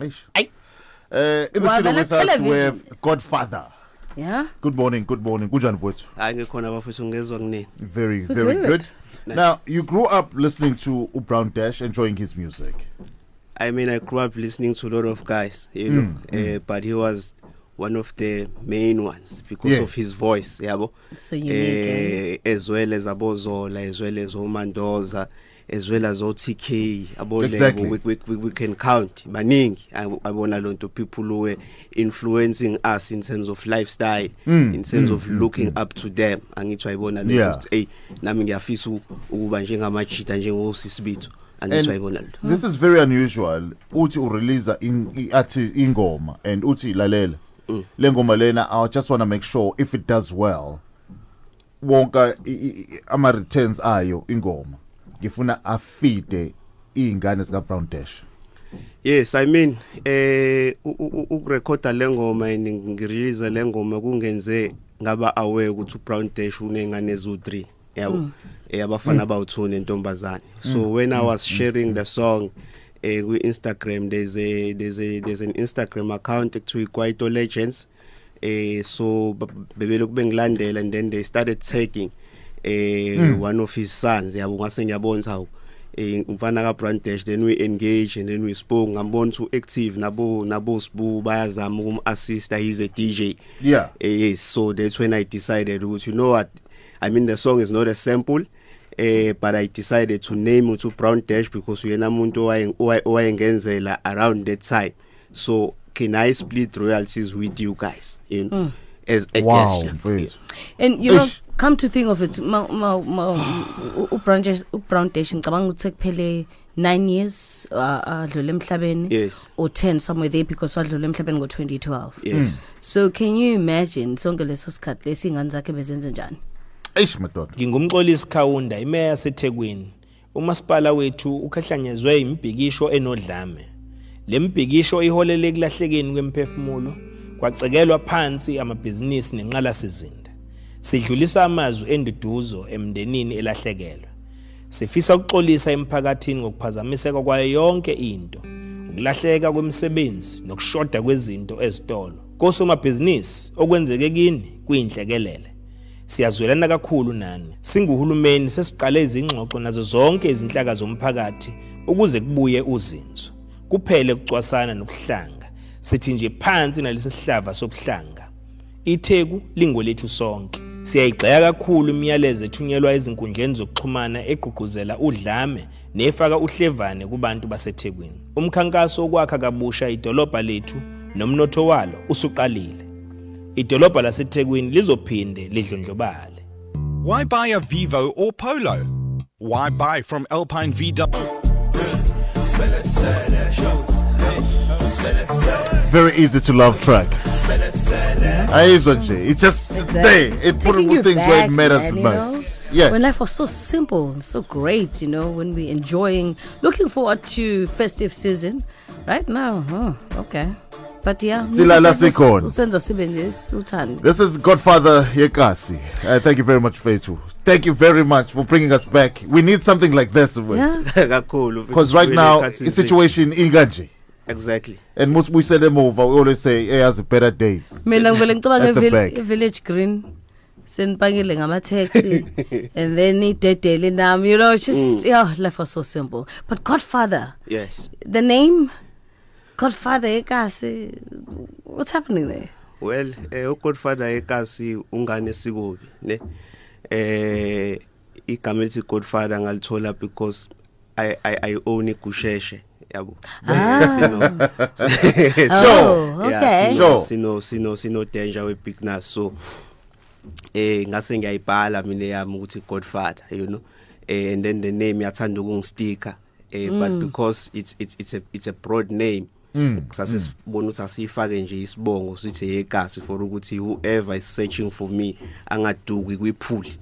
Eish. Aye. Uh, in the Well, studio vele with us we have Godfather. Yeah. Good morning, good morning. Kunjani mfowethu? hayi ngikhona bafethu ngezwa kunini Very, very Good. good. Now, you grew up listening to Brown Dash, enjoying his music. i mean i grew up listening to a lot of guys you know uh, but he was one of the main ones because Yeah. of his voice yabo So unique. eh as well as abozola as well as omandoza as well as OTK Exactly. level we, we, we can count maningi I- abona lonto people who were influencing us in terms of lifestyle Mm, in terms mm, of looking up to them angithi ayibona Yeah. lento hey nami ngiyafisa ukuba njengamajita njengosisibitho And angithi ayibona lento this is very unusual. Uthi urelease in i- athi ingoma and uthi lalela. Mm. Le ngoma lena I just want to make sure if it does well wonka i- i- i- ama returns ayo ingoma. Ngifuna afide ingane zika Brown Dash. Yes, I mean eh u- u- ukurecorda lengoma and ngirelease lengoma kungenze ngaba aware ukuthi uBrown Dash unengane ezu3 yabo eh abafana abawu2 nentombazane. So when i was sharing the song eh ku Instagram there's a there's a there's an Instagram account ekuthiwa Kwaito Legends. Eh so b- bebelokhu bengilandela and then they started tagging. Eh one of his sons yabo ngase ngiyabona hawo eh umfana ka Brown Dash then we engage and then we spoke ngambona ukuthi active nabo nabo sibu bayazama ukum assist he's a DJ Yeah. Eh, yes so that's when i decided ukuthi you know what i mean the song is not a sample eh but i decided to name it to brown dash because uyena umuntu owaye- owaye- owayengenzela around that time. So can i split royalties with you guys? You know as a Wow, gesture mfethu. And you know, Eish. Come to think of it, ma ma ma uBrown Dash uBrown Dash ngicabanga ukuthi kuphele 9 years uh, adlule emhlabeni Yes. or 10 somewhere there because wadlule emhlabeni ngo2012. yes So can you imagine sonke leso sikhathi lesingane zakhe bezenze njani? Eish madoda. ngingumxolisi khawunda imeya yasethekwini umasipala wethu ukhahlanyezwe imbhikisho enodlame le mbhikisho iholele ekulahlekeni kwemphefumulo kwacekelwa phansi amabhizinisi nenqala sizinda sidlulisa amazwi enduduzo emndenini elahlekelwe. Sifisa ukuxolisa emphakathini ngokuphazamiseka kwayo yonke into ukulahleka kwemisebenzi nokushoda kwezinto ezitolo. Kosomabhizinisi okwenzeke kini kuyinhlekelele. Siyazwelana kakhulu nani. Singuhulumeni sesiqale izingxoxo nazo zonke izinhlaka zomphakathi ukuze kubuye uzinzo. Kuphele ukucwasana nokuhlanga. Sithi nje phansi nalesi sihlava sobuhlanga itheku lingolethu sonke. Siyayigxeka kakhulu imiyalezo ethunyelwa ezinkundleni zokuxhumana egqugquzela udlame nefaka uhlevane kubantu basethekwini. Umkhankaso wokwakha kabusha idolobha lethu nomnotho walo usuqalile. Idolobha lasethekwini lizophinde lidlondlobale. Why buy a Vivo or Polo? Why buy from Alpine VW? Very easy to love track. Ayizwa nje. It just it's there. It put Taking it things where it back, matters man, you most. know? Yes. When life was so simple, so great, you know, when we enjoying, looking forward to festive season. Right now, huh, okay. But yeah, Silala music sikhona. usenza sibe nje. This is Godfather Yekasi. Uh, thank you very much, Fetu. Thank you very much for bringing us back. We need something like this. Yeah. Because right now, the situation inganje. exactly And most we say them over, we always say, hey, has better days. Mina ngivele ngicabanga At the back. village green. Senibangile ngama taxi and then idedele nami you know it's just yeah life was so simple but godfather yes the name godfather ekasi what's happening there well eh ugodfather ekasi ungane sikobi ne eh igama elithi godfather ngalithola because i i, I own igusheshe yabo sino Oh, okay. yeah, Sure. sino sino sino danger we big nas so eh ngase ngiyayibhala mina yami ukuthi godfather you know? Eh, and then the name yathanda ukungistika eh but because it's it's it's a it's a broad name kusase sibona ukuthi asifake nje isibongo sithi yegasi for ukuthi whoever is searching for me angaduki kwiphuli.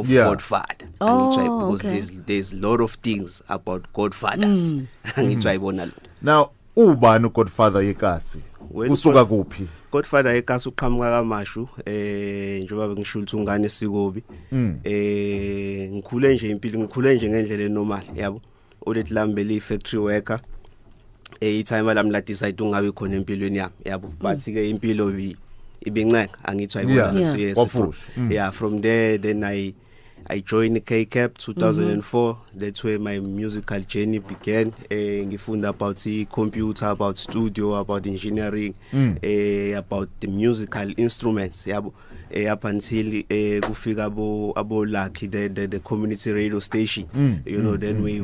Of Yeah. godfather. Oh, angitshwa because okay. there's there's lot of things about godfathers. Angitshwa ibona lo. Now, ubani uGodfather Yekasi? Well, Usuka kuphi? Godfather ekasi uqhamuka kamashu eh njengoba bengisho ukuthi ungane sikobi. Eh ngikhule nje impilo ngikhule nje ngendlela enormal yabo? Ulethi lambe li factory worker. Eh itime lami la decide ungabe khona empilweni yami yabo? But ke impilo ibi ibincenga angithi ayibona Yeah. lento yes yeah from there then i I joined KCAP 2004 that's where my musical journey began. Eh ngifunda about the computer about studio about engineering eh about the musical instruments yabo. Eh up until eh kufika abo abo lucky the, the the community radio station. You know then we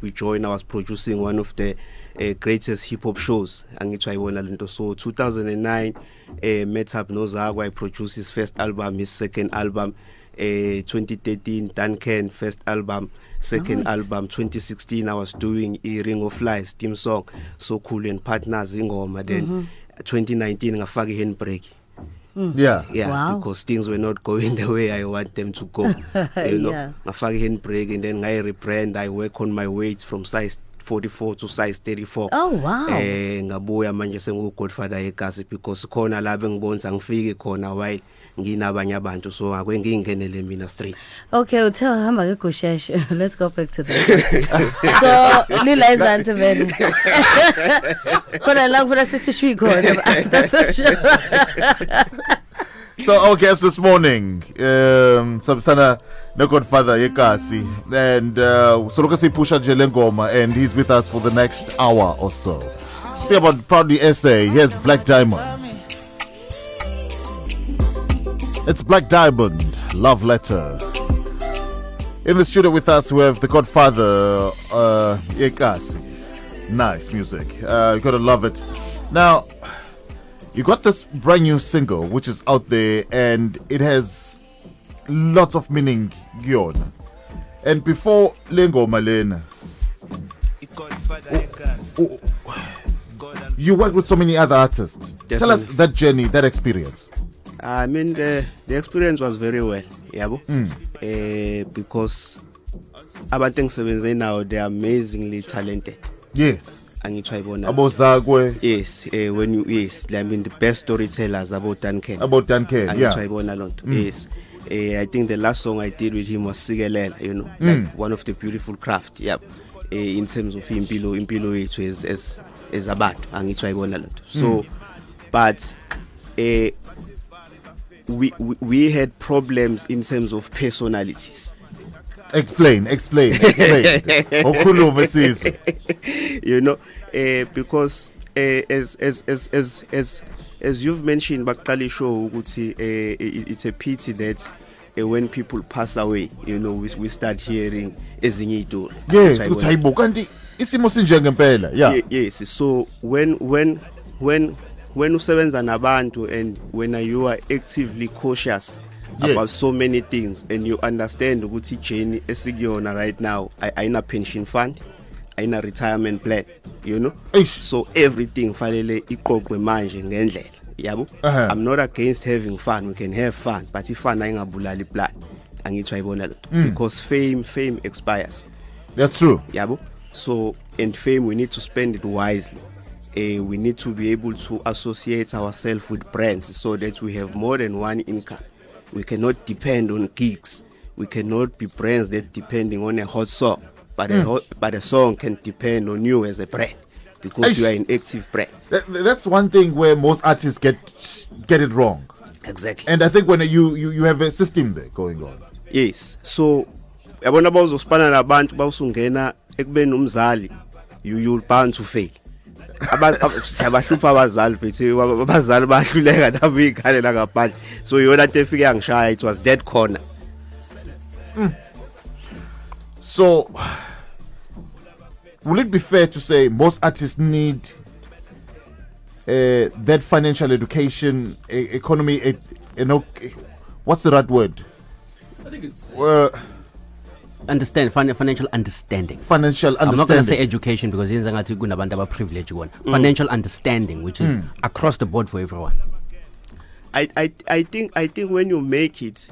we joined I was producing one of the uh, greatest hip hop shows angithi ayibona lento so 2009 eh met up noZakwe I produced his first album his second album eh 2013 Duncan first album second Nice. album 2016 I was doing a Ring of Lies theme song so cool and partners ingoma then 2019 ngafaka i handbrake yeah yeah Wow. because things were not going the way I want them to go you know Yeah. ngafaka i handbrake and then I rebrand I work on my weights from size 44 to size 34 Oh, wow. eh ngabuya manje sengu Godfather egasi because khona la bengibonza ngifike khona while nginabanye abantu so akwe ngingenele mina straight Okay, uthe hamba ke Gusheshe. Let's go back to that. so, lila izansi vele. Khona la kufuna sithi shwi khona. So our guest this morning, um, Sabsana no Godfather Yekasi, and uh, so look at Pusha Jelengoma, and he's with us for the next hour or so. Speak about proudly essay. Here's Black Diamond. It's Black Diamond, love letter. In the studio with us, we have the Godfather uh, Yekasi. Nice music. Uh, you gotta love it. Now, you got this brand new single which is out there and it has lots of meaning Gion. And before Lengo Malena, you worked with so many other artists. Tell us that journey, that experience. I mean the the experience was very well yabo? Eh because abantu engisebenze nawo they are amazingly talented. Yes. angithi ayibona. Abozakwe, yes eh when you yes I mean the best storytellers about Duncan about Duncan. Yeah. lonto yes. Eh i think the last song i did with him was sikelela you know like one of the beautiful craft yep eh in terms of impilo impilo yethu as as as abantu angithi ayibona lonto so but eh we, we we had problems in terms of personalities Explain, explain, explain. You know eh because eh as as as as as as you've mentioned baqala ishow ukuthi eh it- it's a pity that when people pass away you know we, we start hearing ezinye izitori Yes, ukuthi hayibo kanti isimo sinje ngempela. Yeah. Yes so when when when when usebenza nabantu and when you are actively cautious Yes. about so many things and you understand ukuthi journey esikuyona right now ay- ayina pension fund ayina retirement plan you know Eish. so everything fanele iqoqwe manje ngendlela yabo Uh-huh. i'm not against having fun we can have fun but ifana ingabulali plan angithi ayibona lento because fame fame expires That's true. yabo so and fame we need to spend it wisely uh, we need to be able to associate ourselves with brands so that we have more than one income. We cannot depend on gigs. We cannot be brands that depending on a hot song. But a hot, but a song can depend on you as a brand because you are an active brand. That, that's one thing where most artists get get it wrong. exactly. And I think when you you, you have a system there going on. yes. So yabona bawuzospana nabantu bawusungena ekubeni umzali you you'll bound to fail Aba- ab- siyabahlupha abazali bethu aba- abazali bahluleka nabo igane langaphandle so yona into efike yangishaya it was dead corner. So, will it be fair to say most artists need uh, that financial education, e- economy, you know, what's the right word? I think it's Uh, understand fin- financial understanding. financial understanding I'm not going to say education because yenza ngathi kunabantu abaprivilege kona. Mm. Financial understanding which is mm. across the board for everyone. I I I think I think when you make it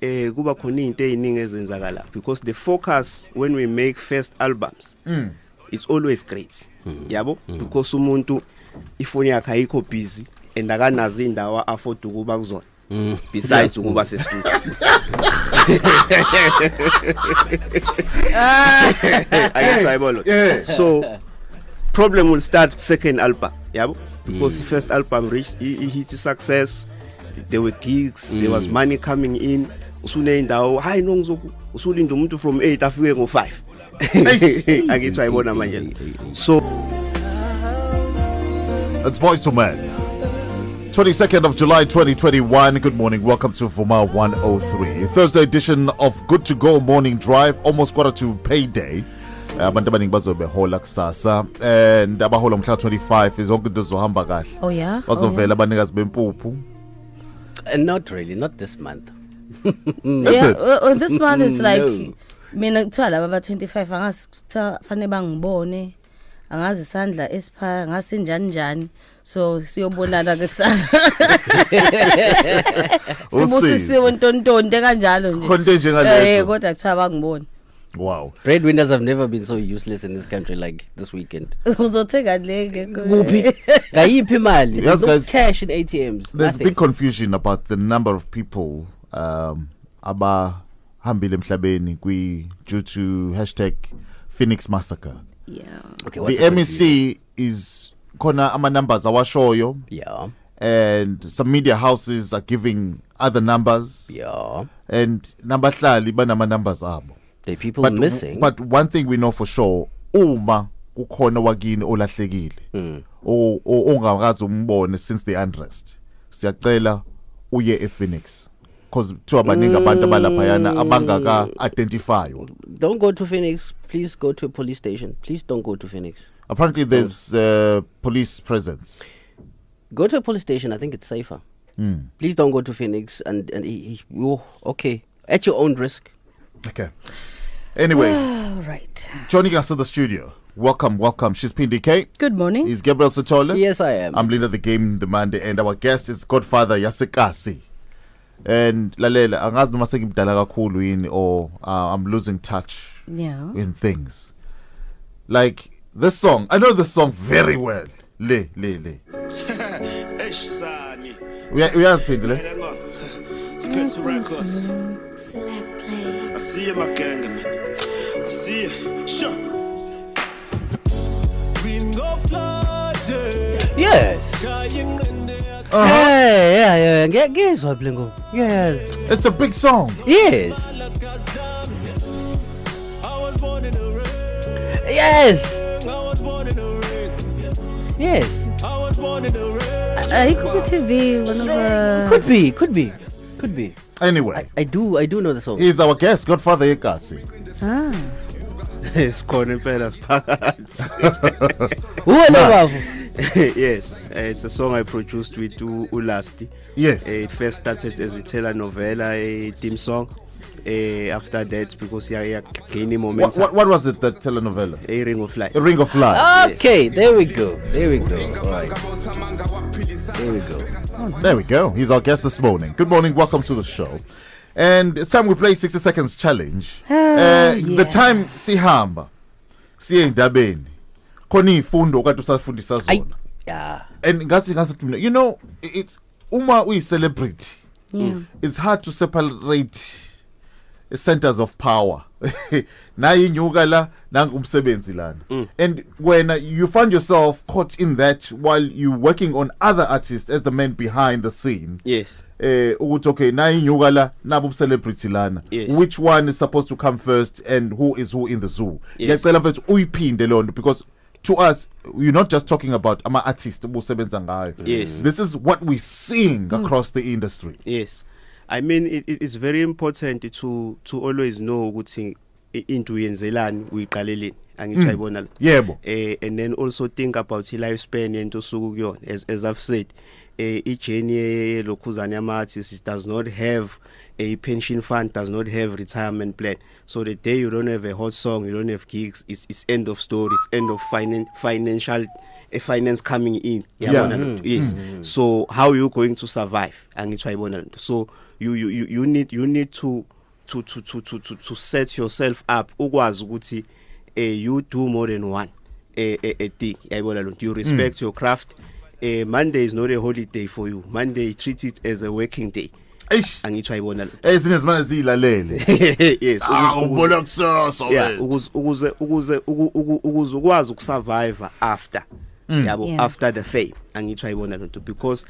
eh kuba khona izinto eziningi ezenzakala because the focus when we make first albums mm. it's always great yabo? Because umuntu ifoni yakhe ayikho busy and akanazo indawo afford ukuba kuzona besides ukuba se studio ayisayibolo Yeah. so problem will start second album yabo because the first album reached i- i- hit success. There were gigs there was money coming in. Usuneyindawo hayi no ngizoku usulinda umuntu from 8 afike ngo5 akithi ayibona manje. So It's Voice to Man. 22nd of July 2021. Good morning. Welcome to Vuma 103. Thursday edition of Good to Go Morning Drive. Almost quarter to payday. abantu abaningi bazobehola kusasa and abahola mhla 25 zonke into zizohamba kahle Oh yeah. bazovela abanikazi bempuphu And not really, not this month. Yeah, it? uh, uh, this month is like No. mina kuthiwa laba ba 25 angazi kuthiwa fanele bangibone angazi isandla esiphaya angazi njani njani so siyobonana ke kusasa sibusisiwe ntontonto kanjalo nje Khona into enjengalezo. eh kodwa kuthiwa bangibone wow Breadwinners have never been so useless in this country like this weekend. uzothenga leke Kuphi? Ngayiphi imali? Yes, There's no guys. cash in ATMs. there's Nothing. big confusion about the number of people um abahambile emhlabeni kwi due to hashtag Phoenix massacre yeah Okay, what's the the MEC is khona ama numbers awashoyo Yeah. and some media houses are giving other numbers Yeah. and nabahlali banama numbers abo The people but missing. but one thing we know for sure uma kukhona wakini olahlekile Hmm. o- ongakazi umbone since the unrest siyacela uye ePhoenix because kuthiwa baningi abantu abalaphayana abangaka identify don't go to Phoenix. Please go to a police station. Please don't go to Phoenix. Apparently there's uh, police presence Go to a police station. I think it's safer. Please don't go to Phoenix and and he, he, oh, okay at your own risk. okay anyway all right joining us in the studio welcome welcome she's PDK good morning He's Gabriel Satola. Yes, I am. I'm leader of the game the Monday and our guest is Godfather Yasekasi. And lalela angazi noma sengimdala kakhulu yini or uh, I'm losing touch yeah in things. Like this song, I know this song very well. Le le le. eshisani Uya- Uyaziphinde le? Sketch records I see you my gang I see you sure Yes. Uh-huh. Hey, yeah, yeah. Get ngizwa blingo. Yes. It's a big song. Yes. Yes. Yes. ayikho ku TV one of uh, Could be, could be. Could be. Anyway, I do I do know the song. he's our guest, Godfather Yekasi. ah sikhona impela siphakathi Who lo bavu? yes uh, it's a song I produced with Ulasti Yes. Uh, it first started as a telenovela a theme song uh, after that because yeah yeah gain What, momentum what, what was it, that telenovela? a ring of light A Ring of Light. Okay, there we go. There we go. All right. There we go. There we go. He's our guest this morning. Good morning. Welcome to the show. And it's time we play 60 seconds challenge. uh, yeah. The time sihamba. Siye endabeni. Khona izifundo okade usafundisa I zona. yeah. And ngathi ngathi mina, you know, it's uma uyi celebrity. yeah It's hard to separate centers of power. nayi inyuka la nangumsebenzi lana. And when you find yourself caught in that while you're working on other artists as the man behind the scene. yes eh ukuthi okay nayi inyuka la nabo celebrity lana Yes. which one is supposed to come first and who is who in the zoo Yes. ngiyacela mfethu uyiphinde leyo nto because to us you're not just talking about ama artists obusebenza ngayo Yes. this is what we're seeing across the industry Yes. I mean it, it- it's very important to to always know ukuthi into uyenzelani uyiqaleleni. Angithi ayibona la. yebo. Eh and then also think about i lifespan yento osuku kuyona as as I've said eh i journey lokhuzana yama artists it does not have a pension fund does not have retirement plan. So the day you don't have a hot song you don't have gigs it's it's end of story it's end of finan financial a finance coming in. Yeah. yabona lo nto. yes. So how are you going to survive? Angithi ayibona lento so you you you you need you need to to to to to to, to set yourself up ukwazi ukuthi eh you do more than one eh eh eh thing. Yayibona lo you respect your craft. Eh monday is not a holiday for you. Monday treat it as a working day. Eish. Angithi wayibona lo ezinye zimane ziyilalele yes ah ubona kusasa ukuze ukuze ukuze uku- uku- ukuze ukwazi ukusurvive after yabo Yeah. after the fame angithi wayibona lonto because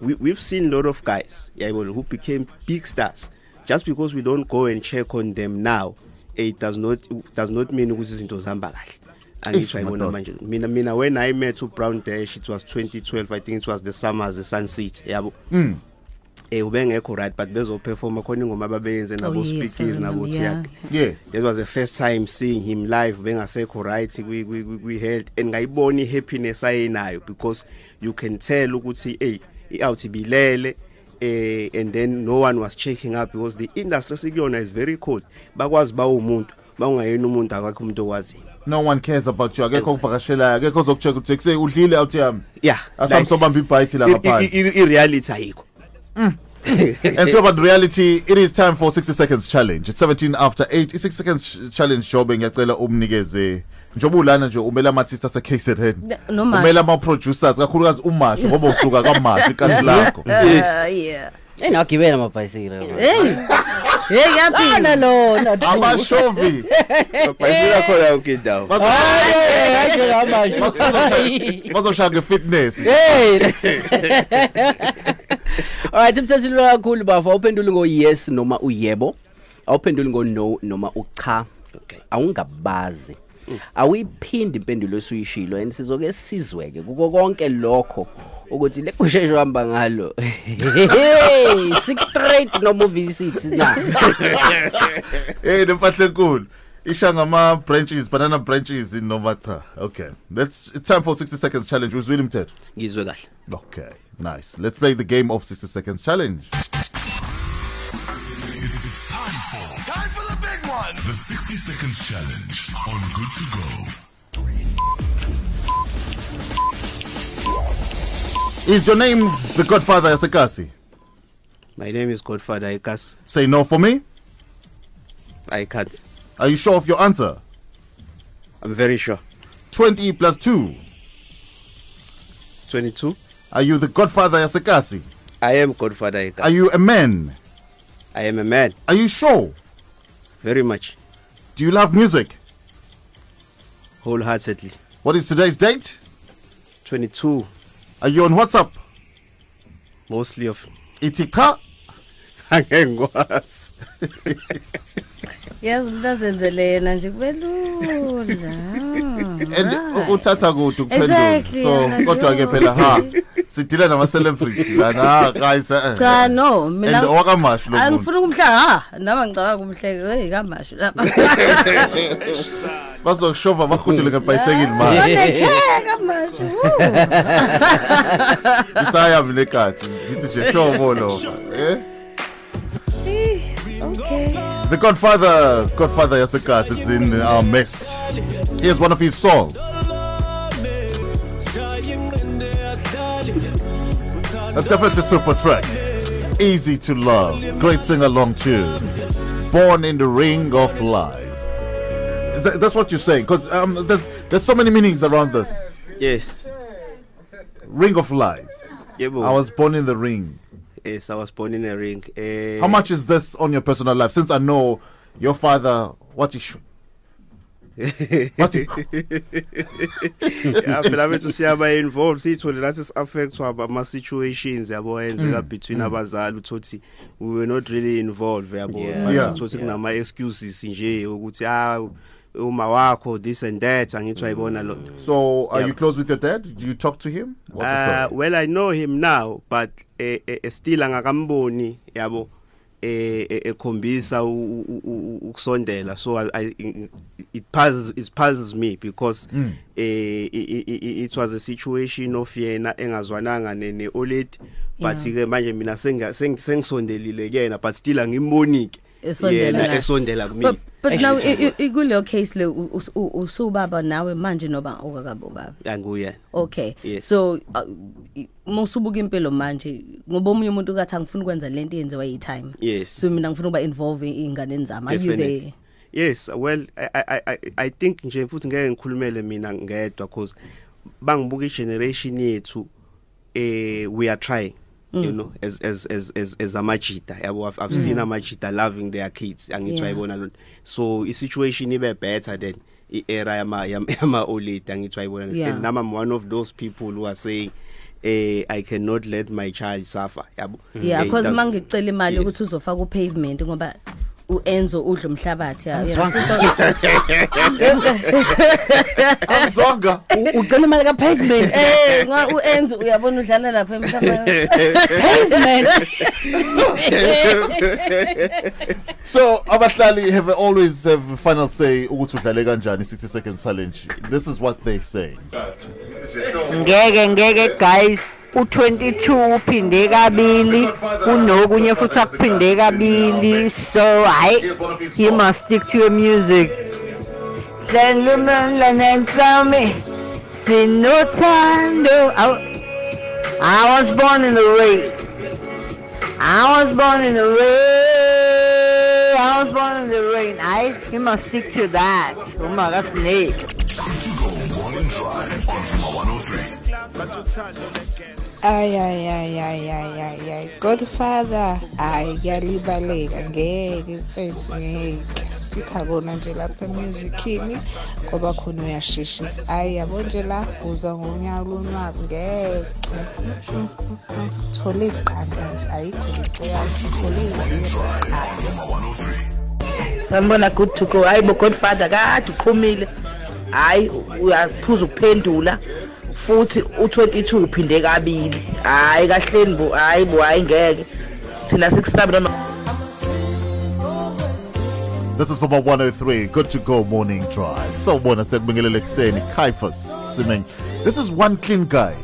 we, we've seen a lot of guys yabo who became big stars just because we don't go and check on them now it does not it does not mean ukuthi izinto zihamba kahle angithi Eish, wayibona madoda. manje mina mina when i met uBrown Dash it was 2012 i think it was the summers the sun city yabo Mm. Eh ubengekho right but bezo perform khona ingoma ababeyenze nabo Oh, yes, I speaking nabo remember, yeah. Thiago yes. That was the first time seeing him live bengasekho right kwi kwi kwi- kwi health and ngayibona ihappiness ayenayo because you can tell ukuthi hey i-out bilele eh and then no one was checking up because the industry sikuyona is very cold. Bakwazi ba umuntu bangayena umuntu akakho umuntu owaziyo. No one cares about you. Akekho ukuvakashelayo akekho ozokucheck ukuthi kuse udlile out yami? Yeah asamsobamba ibite la i- i- ngaphandle i- i reality ayikho. Mm. and so about reality it is time for 60 seconds challenge. It's 17 after 8 i 60 seconds ch- challenge jobe ngiyacela umnikeze. Njengoba ulana nje umela ama-artist ase KZN noMasho. umela ama-producers kakhulukazi umasho ngoba usuka kamasho ikasi lakho. Uh, yeah. Hey nagibela amabhayisikile. hey. hey yaphila. No, no. abashovi bayisela khona yonke indawo. Bazoshaya nge-fitness. Hey. Alright, umthathile kakhulu bafa uphendule ngo yes noma uyebo. Awuphendule ngo no noma ucha. Okay. Awungabazi. Awuyiphindi impendulo esuyishilo and sizoke sizweke kuko konke lokho ukuthi le kusheshe uhamba ngalo. Hey, six straight no movie 6 na. hey nempahla enkulu isha ngama-branches banana branches noma cha okay that's it's time for 60 seconds challenge uzwile mthetho ngizwe kahle okay nice. Let's play the game of 60 seconds challenge. Time for the big one. The 60 Seconds Challenge on Good to Go. is your name the godfather yasekasi? My name is godfather ikas say no for me. I can't. Are you sure of your answer? I'm very sure. 20 plus 2 22 are you the godfather yasekasi i am godfather ikas are you a man? I am a man. Are you sure? Very much. Do you love music? Wholeheartedly. What is today's date? 22 are you on whatsapp? Mostly of angeke ngikwazi yazi umuntu azenzele yena nje kube lula and uthatha kude ukuphendula. So kodwa ke phela ha sidila nama celebrity lana kayisa eh, eh. cha no mina and owakamashu lo angifuni kumhla ha nama ngicabanga kumhleke hey kamashu lapha bazokushova bahudule ngebhayisekili manje. Kamashu isaya vile kathi ngithi nje shovo lo eh? The godfather godfather yasekasi is in our midst here's one of his songs That's definitely a super track. Easy to love. Great sing along tune. Born in the ring of lies. Is that, that's what you're saying? Because um, there's there's so many meanings around this. yes Ring of lies. yebo I was born in the ring. Yes i was born in a ring. Eh How much is this on your personal life? Since I know your father, what is what is, ya phela bethu siyaba involved. Sithole la sesi-affectwa ama-situations yabo enzeka between abazali uthothi we were not really involved yabo. Yeah. But Yeah. uthothi kunama-excuses nje ukuthi ah uma wakho this and that angithi wayibona lo so are Yeah. you close with your dad? Do you talk to him? What's the Uh, story? well I know him now but eh, eh, eh, still angakamboni yabo eh eh, ekhombisa u- u- u- ukusondela so I, I it puzzles it puzzles me because Mm. eh i- i- i- it was a situation of yena engazwananga ne Oled but ke manje mina sengisondelile kuyena but still angimbonike Esondela yena naye. esondela kumina but but now Actually, i- i- kuleyo case le u- us- u- usubaba nawe manje noba okakabo baba anguyena okay Yes. so uh, i- uma usubuka impilo manje ngoba omunye umuntu kathi angifuni ukwenza lento eyenziwa yi-time Yes. so mina ngifuna ukuba involve iy'nganeni zami are you Definitely. there Yes, well I I I I think nje futhi ngeke ngikhulumele mina ngedwa because bangibuka igeneration yethu eh we are trying. You know as as as as as amajita yabo I've, I've seen amajita loving their kids. Angithiwa Yeah. so i situation ibe better than i era yama yama old angithiwa. Yeah. and now I'm one of those people who are saying eh I cannot let my child suffer. Yabo? Yeah Eh, because that's- mangicela imali ukuthi uzofaka upavement ngoba uenzo udla umhlabathi ya Azonga. ucela imali ka pavement eh ngoba uenzo uyabona udlala lapha emhlabeni So abahlali have always have final say ukuthi udlale kanjani 60 seconds challenge. This is what they say. ngeke ngeke guys u22 uphinde kabili kunokunye futhi akuphinde kabili. So hayi you must stick to your music. Dlalumela nenhlami sinothando. I was born in the rain I was born in the rain I was born in the rain. I you must stick to that. Uma kasineki drive on Vuma 103. Ay ay ay ay ay ay ay Godfather. Ay yalibaleka ngeke mfethu ngeke. Sticka kona nje lapha emusicini ngoba khona uyasheshisa. Ay yabo nje la uzwa ngonyaka lonwabi ngeke. Thola iqanda nje. Ayikho into yakho. Thola iziro sanibona good to go. Hayi bo godfather kade uqhumile hayi uyaphuza ukuphendula. Futhi u22 uphinde kabili hayi kahleni bo hayi bo hayi ngeke thina sikusabe noma This is Vuma 103. Good to go morning drive. So bona sekubingelele kuseni Caiphus Semenya. This is one clean guy.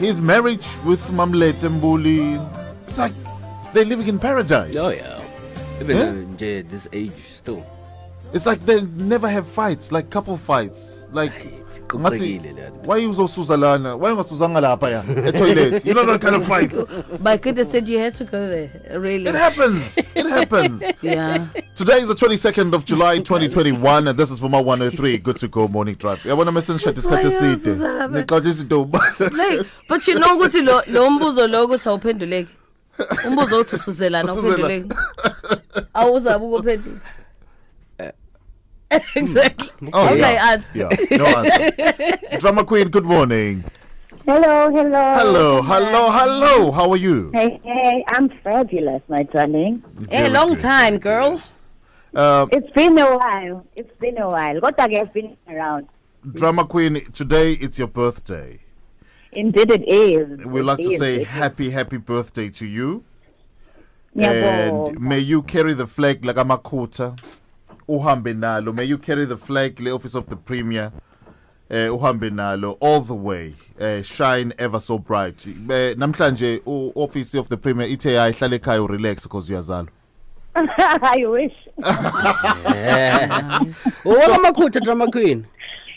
His marriage with Mamlete Mbuli. It's like they're living in paradise. oh yeah even Huh? uh, nje this age still It's like they never have fights, like couple fights. Like ngathi Kuqekile lento. why uzosuza lana? Why ungasuzanga lapha ya? E toilet. You know that kind of fight. my goodness said you had to go there really It happens. It happens. yeah Today is the 22nd of July 2021 and this is Vuma 103 good to go morning drive. Yabona message chat isikhathi why eside. uyazuza lapha? Ngiqala izinto. like but you know ukuthi lo lo mbuzo lo ukuthi awuphenduleki umbuzo uthi usuzelana Usuzela. awuphenduleki awuzabe ukuphendula exactly Oh, okay yeah. answer Yeah, no answer. Drama Queen, good morning. Hello, hello. Hello, hello, hello. How are you? Hey, hey, I'm fabulous, my darling. hey Very long good. time girl Uh, It's been a while. It's been a while. What I have been around. Drama Queen, today it's your birthday. Indeed, it is. We'd like to say happy, happy birthday to you. Ngiyabonga. And may you carry the flag like a amakuta. Uhambe nalo. May you carry the flag, le office of the premier. eh uhambe nalo all the way. eh shine ever so bright. Namhlanje uoffice office of the premier ithe ayihlale ekhaya relax because uyazalwa. I wish. owakamakhutha drama queen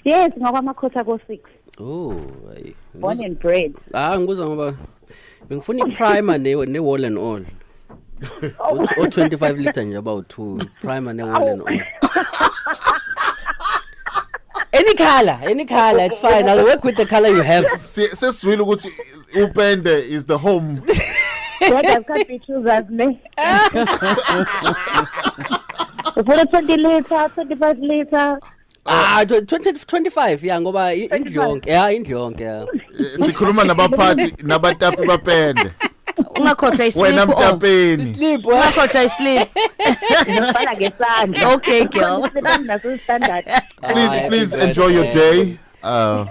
Yes, ngokwamakhosi ako 6. oh Born and bred. ah ngibuza ngoba bengifuna i-primer ne ne-wall and all Oh. o-25 liter nje about two primer ne-wall and all any color any color it's fine i'll work with the color you have Si- Sesizwile ukuthi upende is the home. Brothers can't be choosers, me. For a 20 liter, 25 liter. ah 20 25 yeah ngoba i- indlu yonke yeah indlu yonke yeah Eh, Sikhuluma nabaphathi nabatapi bapende. ungakhohlwa Wena isleep oh mtapeni. sleep wa ungakhohlwa isleep Ngifana ngesandla. okay girl Naso standard. Please Ah, please happy enjoy your birthday. day. Uh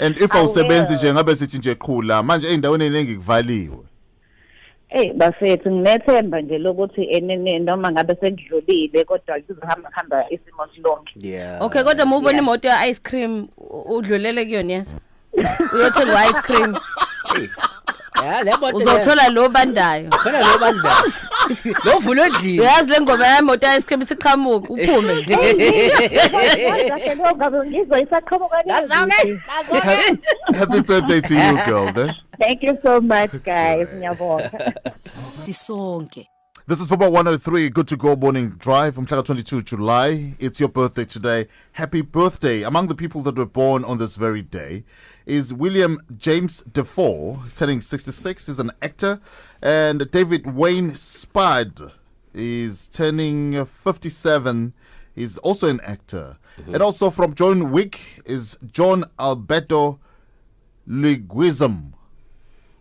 and if I awusebenzi will. nje ngabe sithi nje qhula manje eindaweni eningi kuvaliwe. Eh bafethu nginethemba nje lokuthi enene noma ngabe sengidlulile kodwa kuzohamba hamba isimo silonke. yeah okay kodwa uma ubona imoto ya ice cream u- udlulele kuyona yes uyothenga ice cream yeah lebo uzothola lo bandayo khona lo banda lo vulo endlini uyazi le ngoma yemoto ya ice cream siqhamuka uphume Kahle lo ngabe ngizwa. Happy birthday to you girl. Eh? Thank you so much guys. Ngiyabonga. sisonke This is Vuma 103, good to go morning drive from 22 July. It's your birthday today. Happy birthday. Among the people that were born on this very day is William James Dafoe, turning 66, is an actor, and David Wayne Spade is turning uh, 57. He's also an actor. And also from John Wick is John Alberto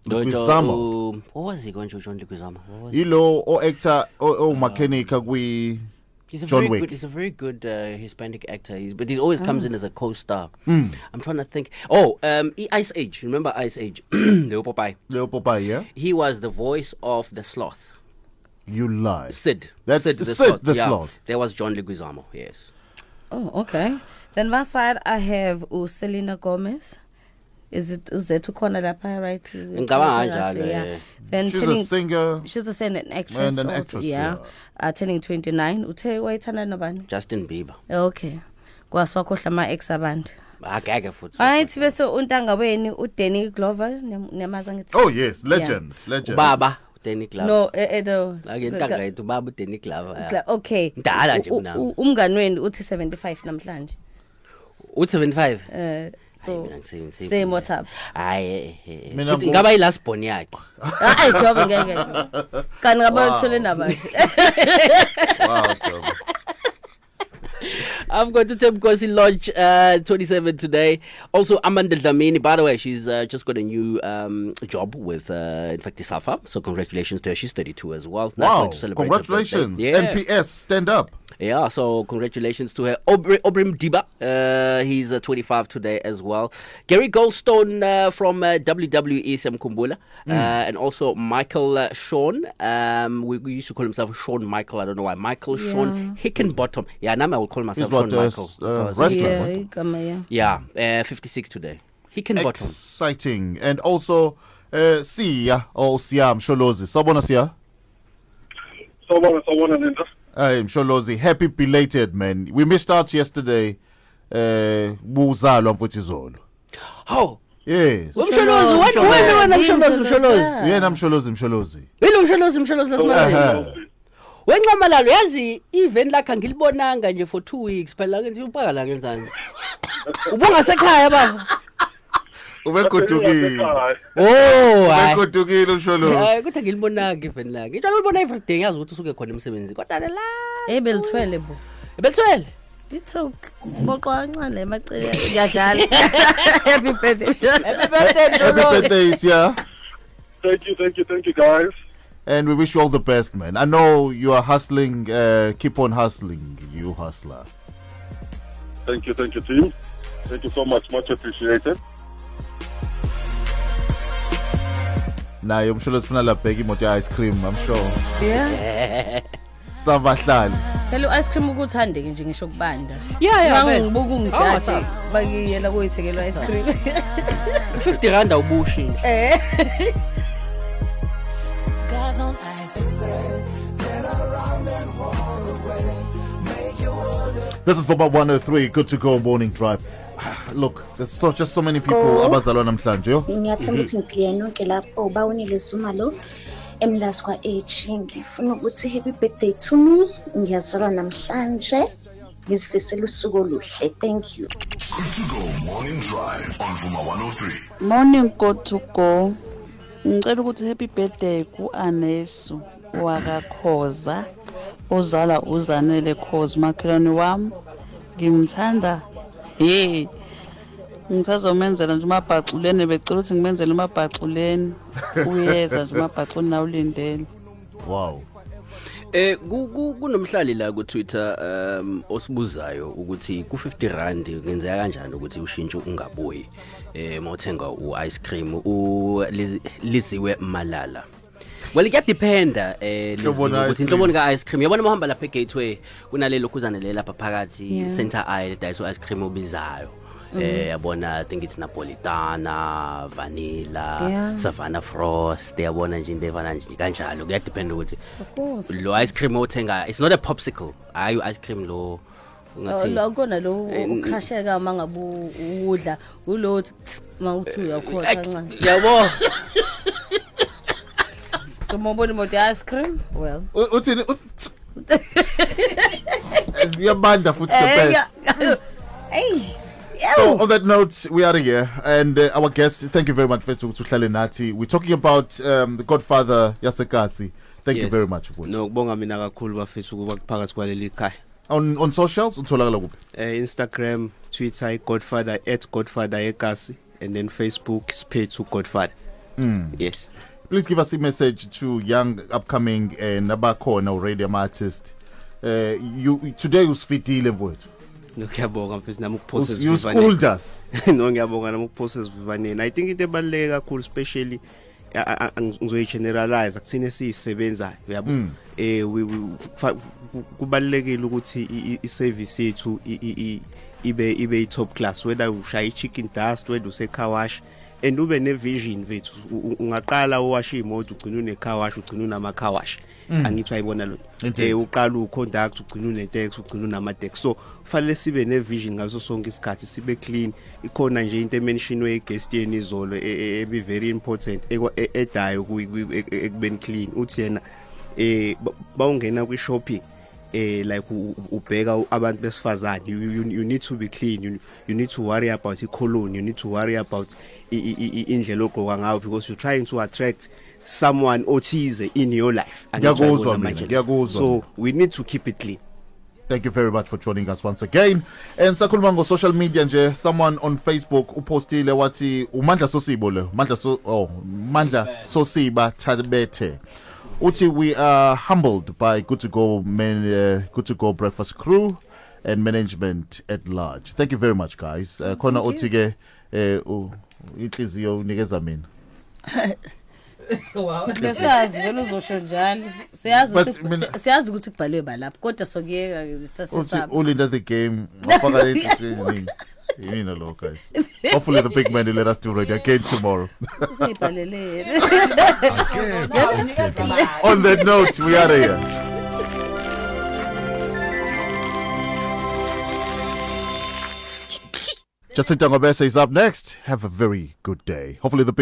Leguizamo. Leguizamo. What was he going to John Leguizamo? What was Ilo o actor o o mechanic kwi He's a John very Wick. good. He's a very good uh, Hispanic actor. He's, but he always comes in as a co-star. Mm. I'm trying to think. Oh, um, Ice Age. Remember Ice Age? Leo Popeye. Leo Popeye, yeah? He was the voice of the sloth. You lie. Sid. That's Sid the the, Sid sloth. the yeah. sloth. There was John Leguizamo. Yes. Oh, okay. Then my side, I have uh, Selena Gomez. Is it uzethu khona lapha right? Ngicabanga kanjalo, Yeah. eh. Then She's turning, a singer. She's a singer and actress. And an also, actress, yeah. yeah. Uh, turning 29. Uthe wayithanda nobani? Justin Bieber. Okay. Kwaswakhohla ama ex abantu. Akeke futhi. Ayithi bese untanga weni uDanny Glover nemaza ngithi. Oh, yes, legend. Legend. Baba. Danny Glover. No, eh, eh, no. Ake ntanga yethu baba Danny Glover. yeah. Gla- Okay. Mdala nje U- u- kunami. u- Umngani wenu uthi 75 namhlanje. Uthi 75. Eh so same what's up. Hayi. ngaba yilast born yakhe. Hayi jobe ngeke. Kanti ngaba uthole? Wow, Job. I've got to Thembinkosi Lorch uh, 27 today. Also, Amanda Dlamini, by the way, she's uh, just got a new um, job with uh, Infectisafa. So, congratulations to her. She's 32 as well. Wow. one to celebrate. Congratulations. Yeah. NPS, stand up. Yeah, so congratulations to her. Obri, Obrim Diba, uh, he's uh, 25 today as well. Gary Goldstone uh, from uh, WWE Sam Kumbula. Uh, and also Michael uh, Sean. Um, we, we used to call himself Sean Michael. I don't know why. Michael Shawn Hickenbottom. Yeah, now I will call myself He's Sean what, uh, Michael. s- uh, because- wrestler, Yeah, right? igama yeah. yeah, uh, 56 today. Hickenbottom. Exciting. And also, uh, Sia, or Siam Sholozi. Sabona Sia. Sawubona sawubona Linda. Hey, Msholozi, happy belated, man. We missed out yesterday. Uh, Buzalwa Mfutizolo. Oh, Yes. Msholozi, when when when Msholozi Msholozi? Yena Msholozi, Msholozi. Yilo Msholozi Msholozi lasimazi. Aha. Wencamalalo yazi even lakhe angilibonanga nje for 2 weeks phela ke nje upaka la ngenzani. Ubungasekhaya baba. Ubegodukile. Oh, hayi. Ubegodukile Msholozi. Hayi kodwa ngilibonanga even la. Ngitshela ulibona every day yazi ukuthi usuke khona emsebenzini. Kodwa la Hey belithwele bo. belithwele. Ithook. Boqwa kancane emacele ngiyadlala. Happy birthday. Happy birthday Happy Msholozi. birthday, Sia. Thank you, thank you, thank you guys. And we wish you all the best, man. I know you are hustling. Uh, keep on hustling, you hustler. Thank you, thank you, team. Thank you so much, much appreciated. naye umsholozi ufuna labheka imoto ye-ice cream i'm sure Yeah. sabahlali Phela ice cream ukuthandeke nje ngisho kubanda. Yeah, yeah, man. Ngibuka Oh, ungijaji bakiyela kuyithekelwa ice cream. 50 rand awubushintsha. this is Vuma 103 good to go morning drive. Look there's so, just so many people oh. abazalwa namhlanje yo. Ngiyathemba mhm. ukuthi ngiphile nonke lapho bawunile zuma lo emlas kwa-h e-H ngifuna ukuthi happy birthday to me. Ngiyazalwa namhlanje. Ngizifisela usuku oluhle. Thank you. Good to go morning drive on Vuma 103. morning go to go. Ngicela ukuthi happy birthday ku-anesu wakakhoza ozala uzanele khoza umakhelwane wami. Ngimthanda. Ye ngisazomenzela nje umabhaculeni becela ukuthi ngimenzele umabhaculeni. Uyeza nje umabhaculi nawulindele wow. Eh ku- ku- kunomhlali la ku Twitter um osibuzayo ukuthi ku 50 rand kungenzeka kanjani ukuthi ushintshe ungabuyi? Eh mawuthenga u ice cream u Liz- liziwe malala. Well kuyadependa eh Hlobo Liziwe la ukuthi ice inhlobo cream. ka ice cream yabona mahamba lapha egateway kunalelo khuzana le lapha phakathi Yeah. center aisle dayiso ice cream obizayo eh yabona i think it's napolitana vanilla Yeah. savannah frost yabona nje into efana nje kanjalo kuyadependa ukuthi Of course. lo ice cream othenga it's not a popsicle hayi ice cream lo Oh, ungathi lo kona lo Eh, n- ukhasheka mangabe udla ulo mawuthi uyakhosa kancane. yabo so mobona imoto ice cream well U- uthini uthi- uyabanda futhi the best hey So on that note, we are here, and uh, our guest. Thank you very much, Fetu Tuhlale Nathi. We're talking about um, the Godfather Yasekasi. Thank you very much. Futhi. nokubonga mina kakhulu bafethu ukuba kuphakathi kwaleli khaya On on socials, utholakala kuphi? eh Instagram Twitter godfather at @godfather ekasi and then Facebook sphethu godfather Mm. yes Please give us a message to young, upcoming, and abakhona already ama artist. Uh, you today usifitile mfowethu. ngiyabonga mfethu nami ukuphosa You schooled us. no ngiyabonga nami ukuphosa esivivaneni i think into ebaluleke kakhulu especially a- ngizoyi-generalize akuthine siyisebenzayo uyabo Mm. eh we- we- fa- ku- kubalulekile ukuthi i- i- i-service yethu i- i- i- ibe ibe i-top class whether ushaya i-chicken dust whether use-car wash and ube nevision bethu. Ungaqala uwasha imoto ugcina unecawash ugcina unamakawash mm. angithi ayibona lo eh uqala uconduct ugcina unetex ugcina unamadex so fanele sibe nevision ngaso sonke isikhathi sibe clean. Ikhona nje into ementionwe egestini izolo e, e-, ebe very important e-, edayo ekubeni clean. Uthi yena eh bawungena kwi shopping eh like ubheka abantu besifazane. You, you, you need to be clean. You, you need to worry about i-colon. You need to worry about indlela ogqoka ngayo because you're trying to attract someone othize in your life. Ngiyakuzwa mina, ngiyakuzwa so we need to keep it clean. Thank you very much for joining us once again. And sakhuluma ngo social media nje. Someone on Facebook upostile wathi uMandla Sosibo le Mandla so oh Mandla Sosiba Tabete. Uthi we are humbled by good to go men uh, good to go breakfast crew and management at large. Thank you very much guys. Uh, khona Thank uthi ke eh u- inhliziyo unikeza mina. besazi vele uzosho njalo siyazi ukuthi mina- si- siyazi ukuthi kubhalwe balapha kodwa sokuyeka uh, Uthi sasesaba the game wafaka inhliziyo yini lo guys. Hopefully the big man will let us do radio again tomorrow. On that note, we are here. Jacinta Ngobese is up next. Have a very good day. Hopefully the big